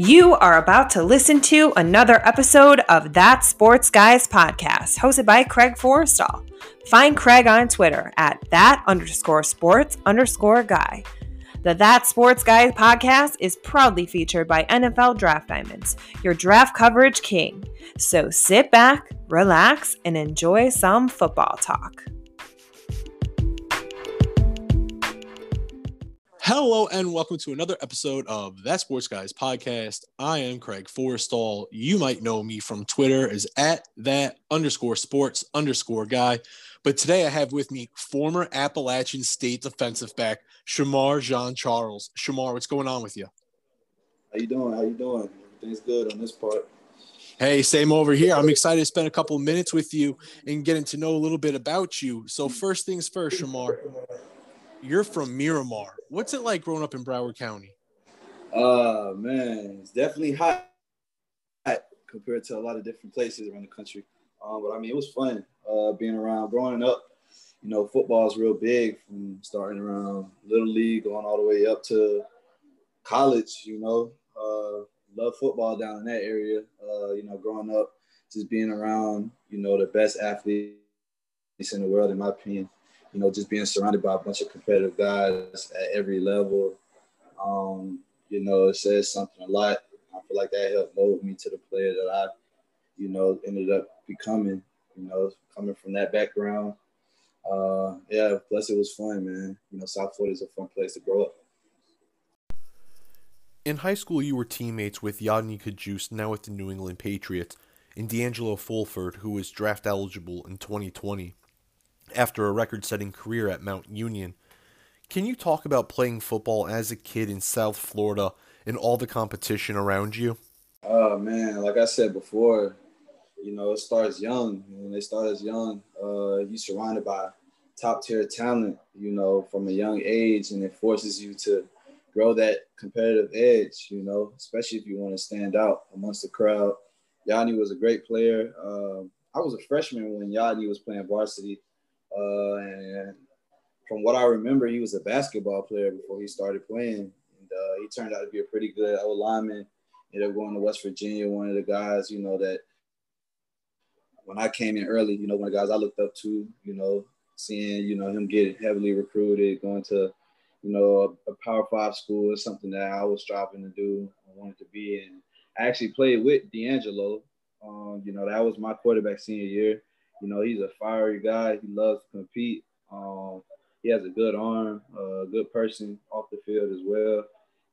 You are about to listen to another episode of That Sports Guys podcast, hosted by Craig Forrestall. Find Craig on Twitter at that underscore sports underscore guy. The That Sports Guys podcast is proudly featured by NFL Draft Diamonds, your draft coverage king. So sit back, relax, and enjoy some football talk. Hello and welcome to another episode of That Sports Guys podcast. I am Craig Forrestall. You might know me from Twitter as at that underscore sports underscore guy. But today I have with me former Appalachian State defensive back Shamar Jean Charles. Shamar, what's going on with you? How you doing? How you doing? Everything's good on this part. Hey, same over here. I'm excited to spend a couple minutes with you and getting to know a little bit about you. So first things first, Shamar you're from Miramar. What's it like growing up in Broward County? Uh man, it's definitely hot compared to a lot of different places around the country. Um, but I mean, it was fun uh, being around. Growing up, you know, football is real big from starting around little league, going all the way up to college. You know, uh, love football down in that area. Uh, you know, growing up, just being around, you know, the best athletes in the world, in my opinion you know, just being surrounded by a bunch of competitive guys at every level, um, you know, it says something a lot. I feel like that helped mold me to the player that I, you know, ended up becoming, you know, coming from that background. Uh, yeah, plus it was fun, man. You know, South Florida is a fun place to grow up. In high school, you were teammates with Yodny Cajuste, now with the New England Patriots, and D'Angelo Fulford, who was draft eligible in 2020 after a record setting career at Mount Union. Can you talk about playing football as a kid in South Florida and all the competition around you? Oh man, like I said before, you know, it starts young. When they start as young, uh, you're surrounded by top tier talent, you know, from a young age, and it forces you to grow that competitive edge, you know, especially if you want to stand out amongst the crowd. Yanni was a great player. Um, I was a freshman when Yanni was playing varsity uh, and from what I remember, he was a basketball player before he started playing. And uh, he turned out to be a pretty good old lineman. Ended up going to West Virginia, one of the guys, you know, that when I came in early, you know, one of the guys I looked up to, you know, seeing, you know, him get heavily recruited, going to, you know, a, a power five school is something that I was striving to do. I wanted to be. And I actually played with D'Angelo. Um, you know, that was my quarterback senior year. You know, he's a fiery guy. He loves to compete. Um, he has a good arm, a uh, good person off the field as well.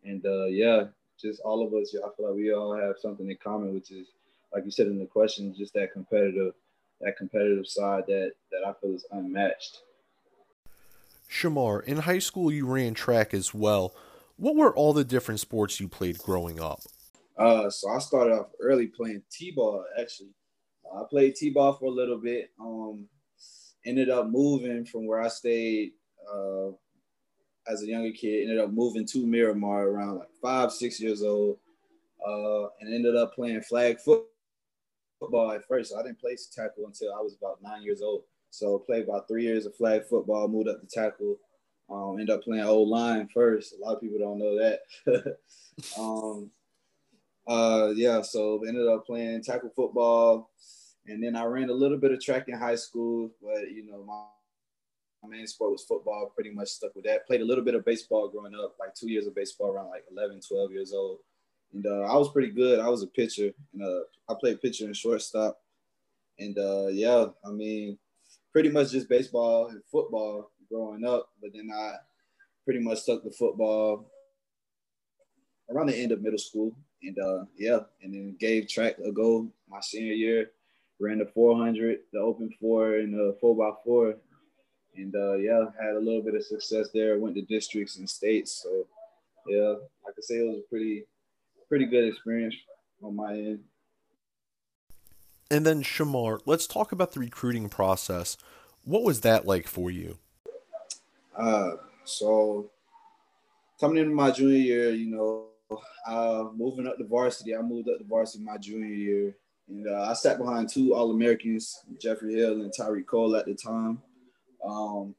And uh, yeah, just all of us, I feel like we all have something in common, which is, like you said in the question, just that competitive, that competitive side that that I feel is unmatched. Shamar, in high school you ran track as well. What were all the different sports you played growing up? Uh, so I started off early playing t-ball actually. I played t-ball for a little bit. Um, ended up moving from where I stayed uh, as a younger kid. Ended up moving to Miramar around like five, six years old, uh, and ended up playing flag football at first. So I didn't play tackle until I was about nine years old. So played about three years of flag football. Moved up to tackle. Um, ended up playing old line first. A lot of people don't know that. um, uh, yeah, so ended up playing tackle football, and then I ran a little bit of track in high school, but you know my, my main sport was football. Pretty much stuck with that. Played a little bit of baseball growing up, like two years of baseball around like 11, 12 years old, and uh, I was pretty good. I was a pitcher, and uh, I played pitcher and shortstop, and uh, yeah, I mean, pretty much just baseball and football growing up. But then I pretty much stuck to football around the end of middle school and uh, yeah, and then gave track a go my senior year. Ran the 400, the open four, and the four by four, and uh, yeah, had a little bit of success there. Went to districts and states, so yeah, I could say it was a pretty, pretty good experience on my end. And then Shamar, let's talk about the recruiting process. What was that like for you? Uh, so coming into my junior year, you know, uh, moving up to varsity, I moved up to varsity my junior year, and uh, I sat behind two All Americans, Jeffrey Hill and Tyree Cole at the time. Um,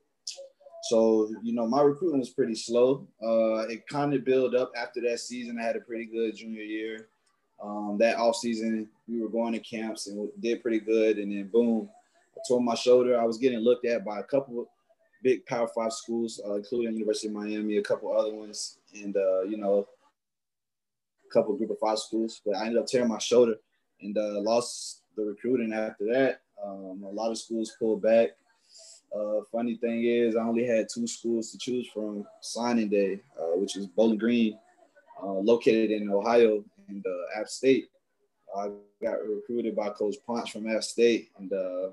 so you know, my recruiting was pretty slow. Uh, it kind of built up after that season. I had a pretty good junior year. Um, that off season, we were going to camps and did pretty good. And then boom, I tore my shoulder. I was getting looked at by a couple big Power Five schools, uh, including University of Miami, a couple other ones, and uh, you know, couple Group of Five schools. But I ended up tearing my shoulder and uh, lost the recruiting after that. Um, a lot of schools pulled back. Uh, funny thing is, I only had two schools to choose from signing day, uh, which is Bowling Green, uh, located in Ohio, and uh, App State. I got recruited by Coach Ponch from App State, and uh,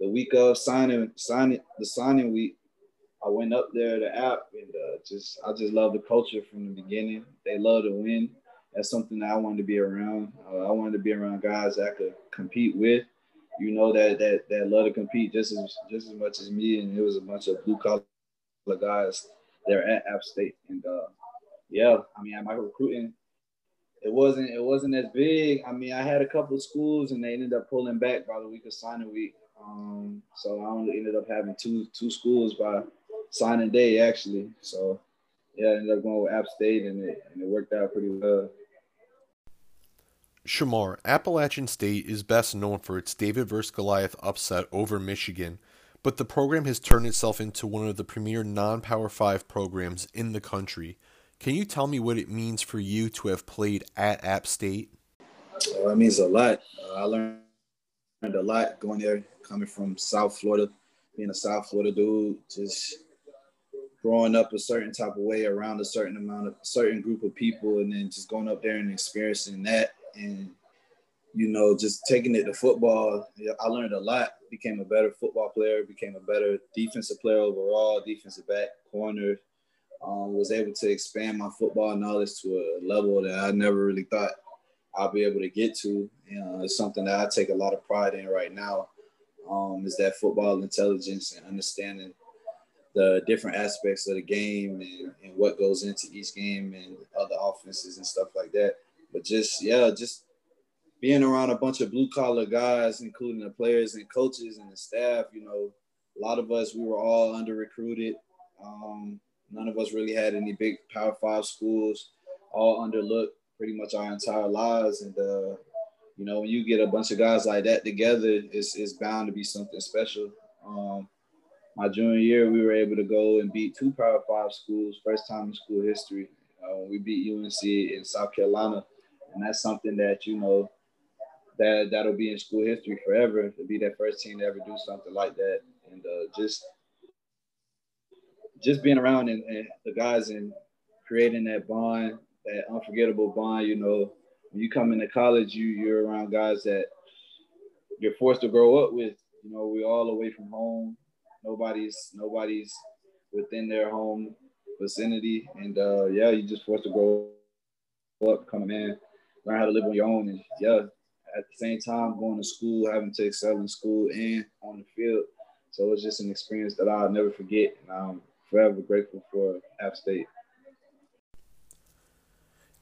the week of signing, signing the signing week, I went up there to App, and just I just love the culture from the beginning. They love to win. That's something that I wanted to be around. I wanted to be around guys that I could compete with you know that that that love to compete just as just as much as me, and it was a bunch of blue collar guys there at App State, and uh, yeah, I mean, my recruiting, it wasn't it wasn't as big. I mean, I had a couple of schools, and they ended up pulling back by the week of signing week. Um, so I only ended up having two two schools by signing day actually. So yeah, I ended up going with App State, and it and it worked out pretty well. Shamar, Appalachian State is best known for its David vs. Goliath upset over Michigan, but the program has turned itself into one of the premier non Power 5 programs in the country. Can you tell me what it means for you to have played at App State? Well, it means a lot. Uh, I learned a lot going there, coming from South Florida, being a South Florida dude, just growing up a certain type of way around a certain amount of certain group of people, and then just going up there and experiencing that and you know, just taking it to football, I learned a lot. Became a better football player. Became a better defensive player overall. Defensive back, corner. Um, was able to expand my football knowledge to a level that I never really thought I'll be able to get to. You know, it's something that I take a lot of pride in right now. Um, is that football intelligence and understanding the different aspects of the game and, and what goes into each game and other offenses and stuff like that. But just yeah, just being around a bunch of blue collar guys, including the players and coaches and the staff, you know, a lot of us we were all under recruited. Um, none of us really had any big Power Five schools. All underlooked pretty much our entire lives, and uh, you know, when you get a bunch of guys like that together, it's it's bound to be something special. Um, my junior year, we were able to go and beat two Power Five schools, first time in school history. Uh, we beat UNC in South Carolina and that's something that you know that that'll be in school history forever to be that first team to ever do something like that, and uh, just just being around and, and, the guys and creating that bond, that unforgettable bond. You know, when you come into college, you you're around guys that you're forced to grow up with. You know, we're all away from home. Nobody's nobody's within their home vicinity, and uh, yeah, you just forced to grow up, become a man learn how to live on your own. And yeah, at the same time, going to school, having to excel in school and on the field. So it's just an experience that I'll never forget. And I'm forever grateful for App State.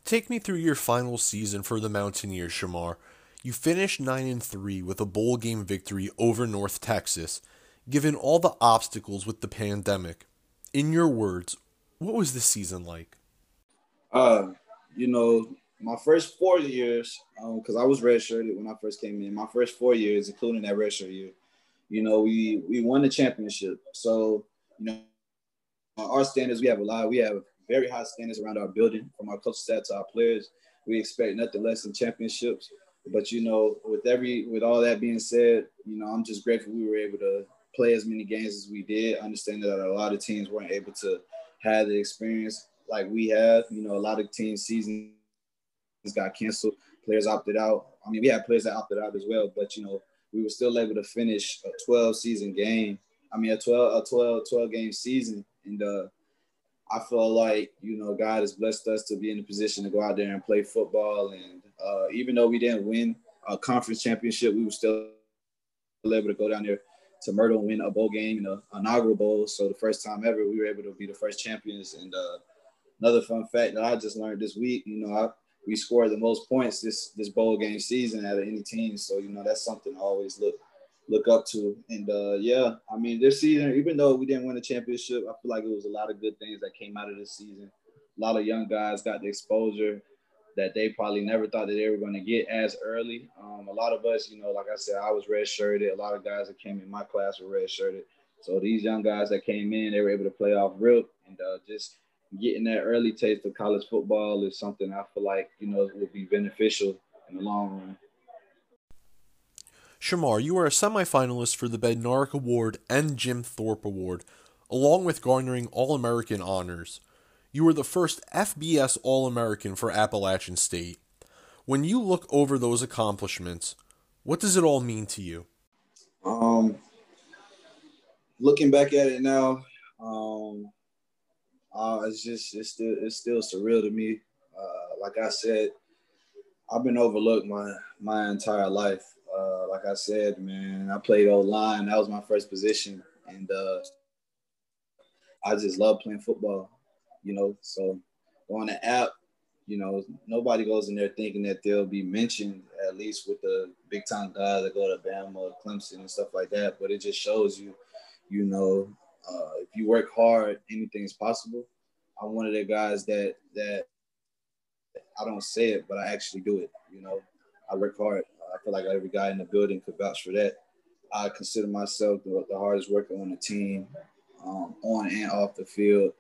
Take me through your final season for the Mountaineers, Shamar. You finished 9 and 3 with a bowl game victory over North Texas, given all the obstacles with the pandemic. In your words, what was the season like? Uh, you know, my first four years, because um, I was redshirted when I first came in, my first four years, including that redshirt year, you know, we we won the championship. So, you know, our standards, we have a lot. We have very high standards around our building, from our coach staff to our players. We expect nothing less than championships. But you know, with every with all that being said, you know, I'm just grateful we were able to play as many games as we did. Understand that a lot of teams weren't able to have the experience like we have. You know, a lot of teams season got canceled. Players opted out. I mean, we had players that opted out as well, but you know, we were still able to finish a 12 season game. I mean, a 12 a 12 12 game season, and uh, I feel like you know God has blessed us to be in a position to go out there and play football. And uh, even though we didn't win a conference championship, we were still able to go down there to Myrtle and win a bowl game, an inaugural bowl. So the first time ever, we were able to be the first champions. And uh, another fun fact that I just learned this week, you know, I we scored the most points this this bowl game season out of any team. So you know that's something to always look look up to. And uh, yeah, I mean, this season, even though we didn't win the championship, I feel like it was a lot of good things that came out of this season. A lot of young guys got the exposure that they probably never thought that they were going to get as early. Um, a lot of us, you know, like I said, I was red shirted. A lot of guys that came in my class were red shirted. So these young guys that came in, they were able to play off real and uh, just getting that early taste of college football is something I feel like you know will be beneficial in the long run. Shamar, you are a semifinalist for the Bednarik Award and Jim Thorpe Award, along with garnering All American honors. You were the first FBS All American for Appalachian State. When you look over those accomplishments, what does it all mean to you? Um, looking back at it now, um, uh, it's just it's still it's still surreal to me. Uh, like I said, I've been overlooked my my entire life. Uh, like I said, man, I played O line. That was my first position, and uh, I just love playing football. You know, so on the app, you know, nobody goes in there thinking that they'll be mentioned at least with the big time guys that go to Bama, Clemson, and stuff like that. But it just shows you, you know, uh, if you work hard, anything is possible. I'm one of the guys that that I don't say it, but I actually do it. You know, I work hard. I feel like every guy in the building could vouch for that. I consider myself the, the hardest worker on the team, um, on and off the field.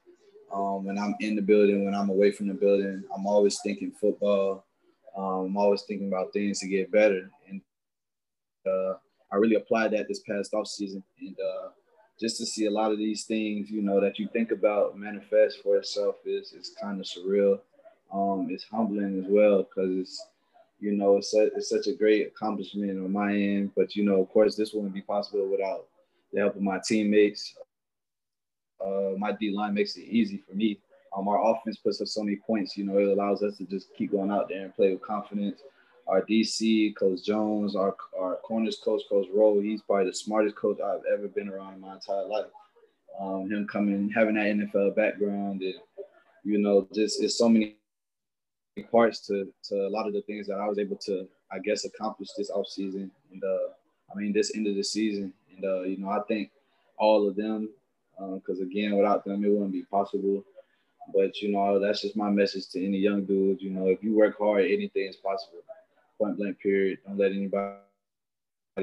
Um, when I'm in the building, when I'm away from the building, I'm always thinking football. Um, I'm always thinking about things to get better, and uh, I really applied that this past off season. And uh, just to see a lot of these things, you know, that you think about manifest for itself is is kind of surreal. Um, it's humbling as well because it's, you know, it's, a, it's such a great accomplishment on my end. But you know, of course, this wouldn't be possible without the help of my teammates. Uh, my D line makes it easy for me. Um, our offense puts up so many points. You know, it allows us to just keep going out there and play with confidence our DC, Coach Jones, our, our corners coach, Coach Rowe, he's probably the smartest coach I've ever been around in my entire life. Um, him coming, having that NFL background, and you know, just it's so many parts to to a lot of the things that I was able to, I guess, accomplish this off season, and uh, I mean, this end of the season, and uh, you know, I think all of them, because um, again, without them, it wouldn't be possible. But you know, that's just my message to any young dudes. You know, if you work hard, anything is possible point blank period. Don't let anybody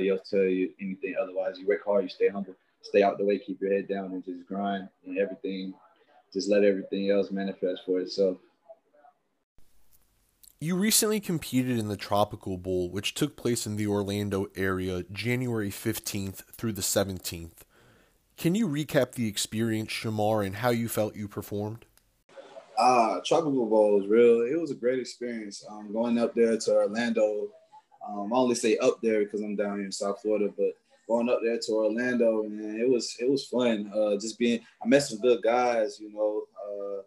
else tell you anything otherwise. You work hard, you stay humble, stay out the way, keep your head down, and just grind and everything. Just let everything else manifest for itself. You recently competed in the Tropical Bowl, which took place in the Orlando area January 15th through the 17th. Can you recap the experience, Shamar, and how you felt you performed? Uh, Tropical Bowl was real. It was a great experience. Um, going up there to Orlando. Um, I only say up there because I'm down here in South Florida, but going up there to Orlando, man, it was it was fun. Uh, just being, I met some good guys, you know, uh,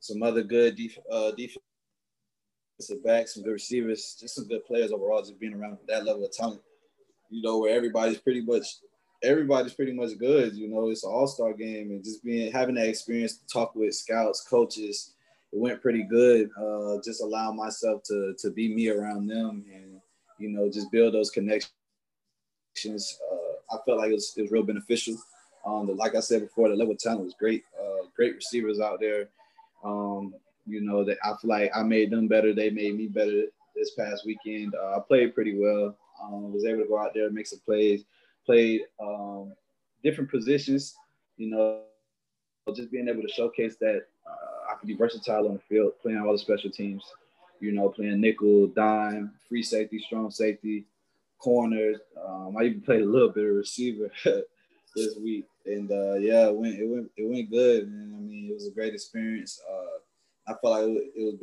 some other good def- uh, defensive backs, some good receivers, just some good players overall. Just being around that level of talent, you know, where everybody's pretty much everybody's pretty much good. You know, it's an all star game, and just being having that experience to talk with scouts, coaches, it went pretty good. Uh, just allow myself to to be me around them, and you know, just build those connections. Uh, I felt like it was, it was real beneficial. Um, the, like I said before, the level of talent was great. Uh, great receivers out there. Um, you know, that I feel like I made them better. They made me better this past weekend. Uh, I played pretty well. Um, was able to go out there and make some plays played um, different positions. You know, just being able to showcase that uh, I can be versatile on the field, playing all the special teams. You know, playing nickel, dime, free safety, strong safety, corners. Um, I even played a little bit of receiver this week, and uh, yeah, it went it went it went good. And I mean, it was a great experience. Uh, I felt like it was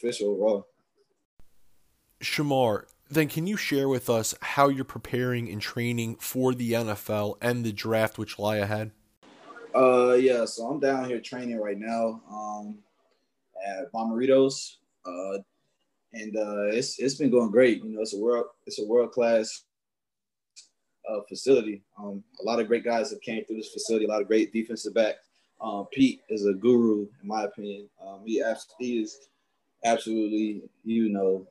beneficial overall. Shamar, then can you share with us how you're preparing and training for the NFL and the draft which lie ahead? Uh, yeah, so I'm down here training right now um, at Bommarito's, uh, and uh, it's it's been going great. You know, it's a world it's a world class uh, facility. Um, a lot of great guys have came through this facility. A lot of great defensive backs. Um, Pete is a guru, in my opinion. Um, he, he is absolutely, you know,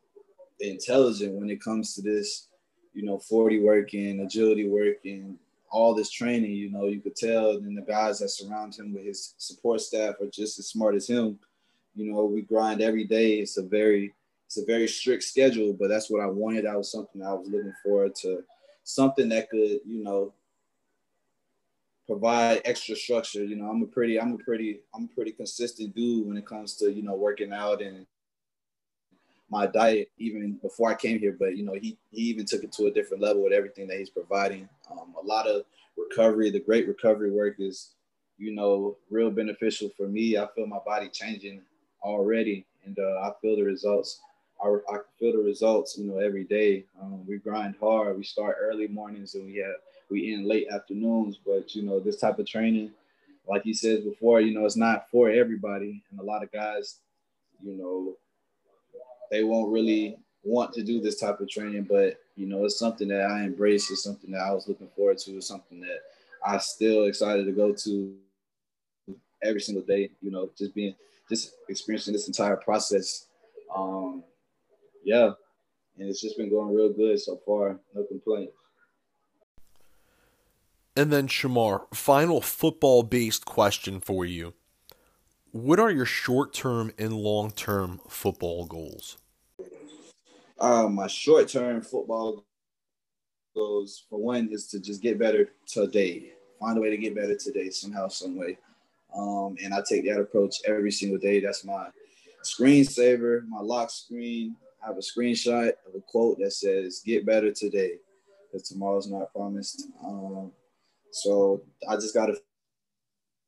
intelligent when it comes to this you know, 40 working, agility working, all this training, you know, you could tell, and the guys that surround him with his support staff are just as smart as him. You know, we grind every day. It's a very, it's a very strict schedule, but that's what I wanted. That was something I was looking forward to, something that could, you know, provide extra structure. You know, I'm a pretty, I'm a pretty, I'm a pretty consistent dude when it comes to, you know, working out and my diet even before I came here, but you know, he he even took it to a different level with everything that he's providing. Um, a lot of recovery, the great recovery work is, you know, real beneficial for me. I feel my body changing already, and uh, I feel the results. I, I feel the results, you know, every day. Um, we grind hard. We start early mornings and we have we end late afternoons. But you know, this type of training, like you said before, you know, it's not for everybody, and a lot of guys, you know, they won't really want to do this type of training, but you know, it's something that I embrace. It's something that I was looking forward to. It's something that I still excited to go to every single day. You know, just being, just experiencing this entire process. Um, yeah, and it's just been going real good so far. No complaints. And then Shamar, final football-based question for you. What are your short-term and long-term football goals? My short term football goals, for one, is to just get better today. Find a way to get better today somehow, some way. Um, and I take that approach every single day. That's my screensaver, my lock screen. I have a screenshot of a quote that says, Get better today, because tomorrow's not promised. Um, so I just got to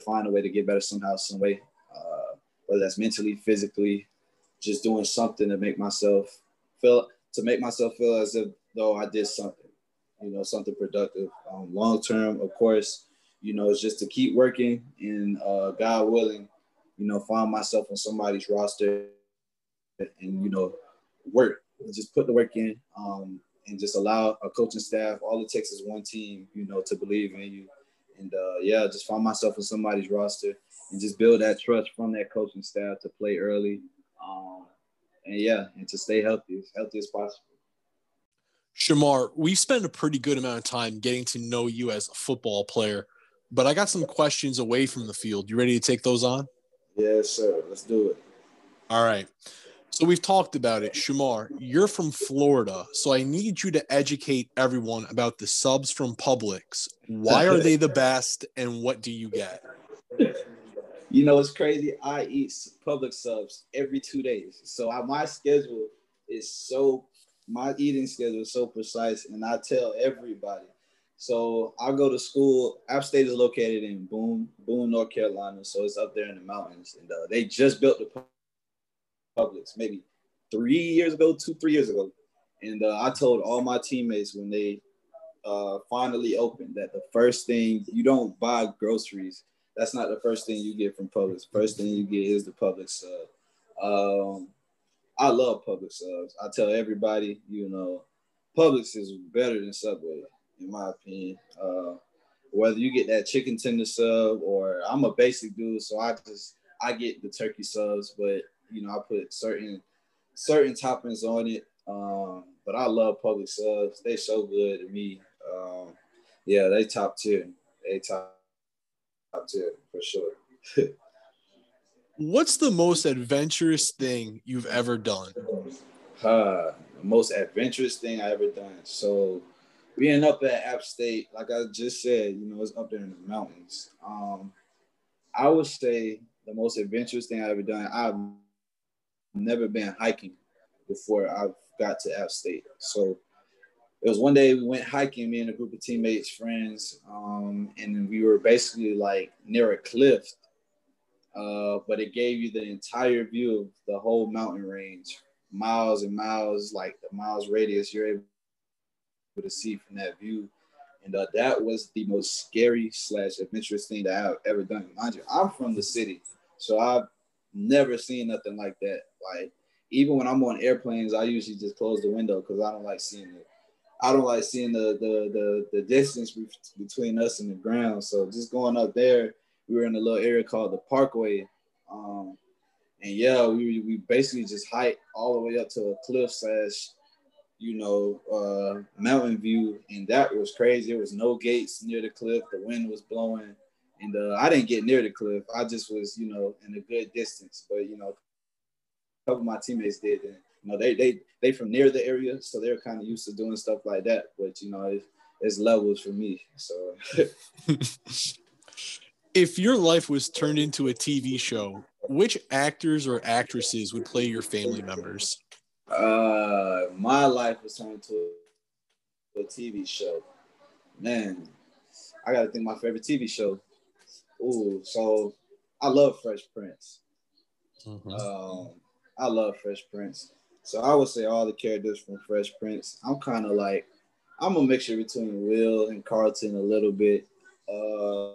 find a way to get better somehow, some way, uh, whether that's mentally, physically, just doing something to make myself feel to make myself feel as if though I did something, you know, something productive. Um, long term, of course, you know, it's just to keep working and uh, God willing, you know, find myself on somebody's roster and you know, work. Just put the work in um, and just allow a coaching staff. All it takes is one team, you know, to believe in you. And uh, yeah, just find myself on somebody's roster and just build that trust from that coaching staff to play early. Um, and yeah, and to stay healthy, as healthy as possible. Shamar, we've spent a pretty good amount of time getting to know you as a football player, but I got some questions away from the field. You ready to take those on? Yes, sir. Let's do it. All right. So we've talked about it. Shamar, you're from Florida, so I need you to educate everyone about the subs from Publix. Why are they the best, and what do you get? You know, it's crazy. I eat Publix subs every two days. So I, my schedule is so, my eating schedule is so precise. And I tell everybody. So I go to school. App State is located in Boone, Boone, North Carolina. So it's up there in the mountains. And uh, they just built the Publix maybe three years ago, two, three years ago. And uh, I told all my teammates when they uh, finally opened that the first thing you don't buy groceries that's not the first thing you get from Publix. First thing you get is the Publix sub. Um, I love Publix subs. I tell everybody, you know, Publix is better than Subway, in my opinion. Uh, whether you get that chicken tender sub or I'm a basic dude, so I just I get the turkey subs, but you know I put certain certain toppings on it. Um, but I love Publix subs. They so good to me. Um, yeah, they top tier. They top top tier for sure. What's the most adventurous thing you've ever done? Uh, the most adventurous thing I ever done. So being up at App State, like I just said, you know, it's up there in the mountains. Um, I would say the most adventurous thing I've ever done. I've never been hiking before I've got to App State. So it was one day we went hiking, me and a group of teammates, friends, um, and we were basically like near a cliff. Uh, but it gave you the entire view of the whole mountain range, miles and miles, like the miles radius you're able to see from that view. And uh, that was the most scary slash adventurous thing that I've ever done. Mind you, I'm from the city, so I've never seen nothing like that. Like even when I'm on airplanes, I usually just close the window because I don't like seeing it. I don't like seeing the the the, the distance between us and the ground. So just going up there, we were in a little area called the Parkway, um, and yeah, we we basically just hiked all the way up to a cliff slash you know, uh, Mountain View, and that was crazy. There was no gates near the cliff. The wind was blowing, and uh, I didn't get near the cliff. I just was, you know, in a good distance. But you know, a couple of my teammates did, and you know, they they they from near the area, so they're kind of used to doing stuff like that. But you know, it's, it's levels for me. So. if your life was turned into a TV show, which actors or actresses would play your family members? Uh, my life was turned into a, a TV show. Man, I got to think my favorite TV show. Ooh, so I love Fresh Prince. Mm-hmm. Um, I love Fresh Prince. So I would say all the characters from Fresh Prince. I'm kind of like, I'm a mixture between Will and Carlton a little bit. Uh,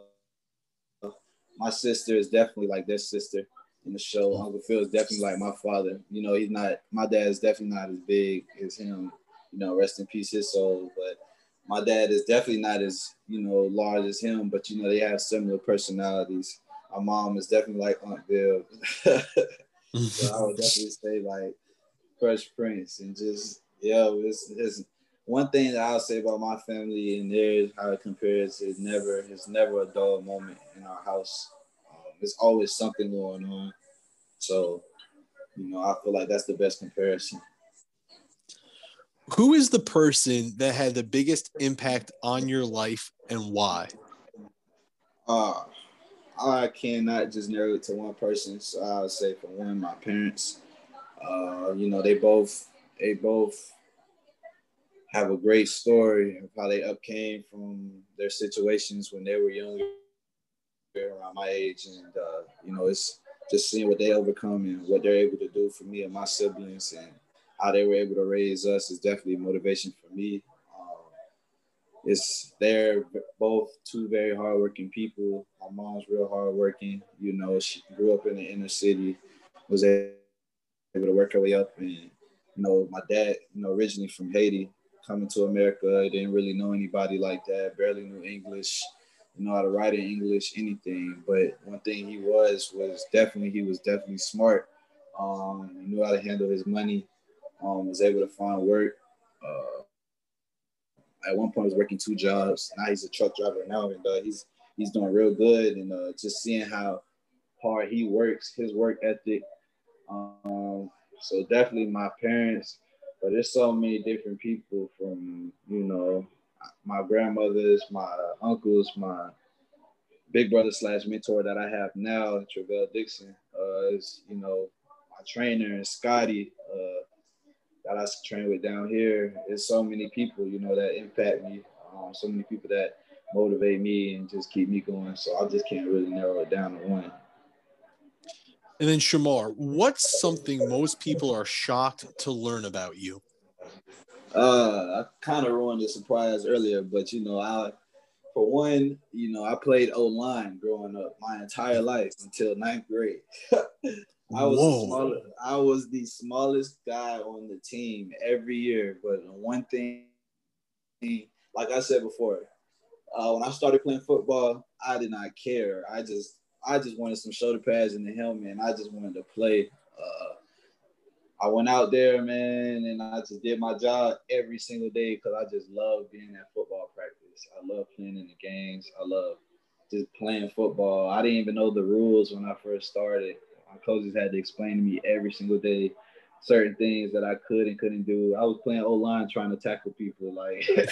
my sister is definitely like their sister in the show. Uncle Phil is definitely like my father. You know, he's not my dad is definitely not as big as him. You know, rest in peace his soul. But my dad is definitely not as, you know, large as him, but you know, they have similar personalities. My mom is definitely like Aunt Bill. so I would definitely say like Fresh Prince and just yeah, it's, it's one thing that I'll say about my family and theirs, how it compares, is never it's never a dull moment in our house. There's always something going on. So, you know, I feel like that's the best comparison. Who is the person that had the biggest impact on your life and why? Uh, I cannot just narrow it to one person. So I'll say for one, my parents. Uh, you know, they both they both have a great story of how they upcame from their situations when they were younger around my age, and uh, you know, it's just seeing what they overcome and what they're able to do for me and my siblings, and how they were able to raise us is definitely motivation for me. Um, it's they're both two very hardworking people. My mom's real hardworking. You know, she grew up in the inner city, was able to work her way up, and you know, my dad, you know, originally from Haiti, coming to America, didn't really know anybody like that, barely knew English you know how to write in English, anything. But one thing he was was definitely he was definitely smart. Um, he knew how to handle his money. Um, was able to find work. Uh, at one point, was working two jobs. Now he's a truck driver now, and uh, he's he's doing real good. And uh, just seeing how hard he works, his work ethic. Um, so definitely my parents, but there's so many different people from you know my grandmothers, my uncles, my big brother slash mentor that I have now, Travell Dixon, uh, is you know my trainer and Scotty uh, that I train with down here. There's so many people you know that impact me. Um, so many people that motivate me and just keep me going. So I just can't really narrow it down to one. And then Shamar, what's something most people are shocked to learn about you? Uh, I kind of ruined the surprise earlier, but you know, I for one, you know, I played O line growing up my entire life until ninth grade. I was the smallest, I was the smallest guy on the team every year. But one thing, like I said before, uh, when I started playing football, I did not care. I just I just wanted some shoulder pads and the helmet, and I just wanted to play. Uh, I went out there, man, and I just did my job every single day because I just love being at football practice. I love playing in the games. I love just playing football. I didn't even know the rules when I first started. My coaches had to explain to me every single day certain things that I could and couldn't do. I was playing O line trying to tackle people, like yeah.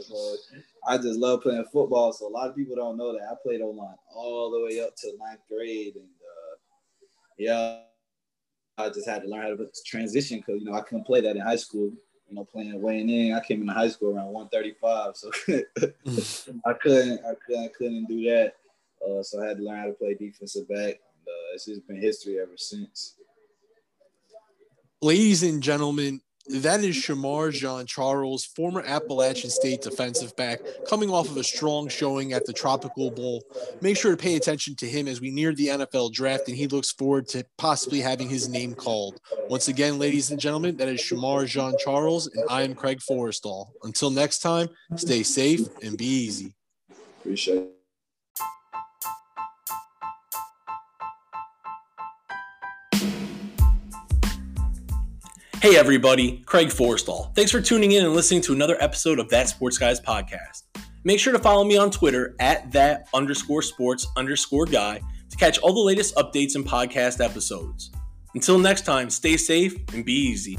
So I just love playing football. So a lot of people don't know that I played O line all the way up to ninth grade, and uh, yeah I just had to learn how to transition because you know I couldn't play that in high school. You know, playing weighing in, I came into high school around 135, so I couldn't, I couldn't, I couldn't do that. Uh, so I had to learn how to play defensive back. And, uh, it's just been history ever since. Ladies and gentlemen, that is Shamar Jean Charles, former Appalachian State defensive back, coming off of a strong showing at the Tropical Bowl. Make sure to pay attention to him as we near the NFL draft, and he looks forward to possibly having his name called. Once again, ladies and gentlemen, that is Shamar Jean Charles, and I am Craig Forrestall. Until next time, stay safe and be easy. Appreciate it. Hey everybody, Craig Forrestall. Thanks for tuning in and listening to another episode of That Sports Guys podcast. Make sure to follow me on Twitter at that underscore sports underscore guy to catch all the latest updates and podcast episodes. Until next time, stay safe and be easy.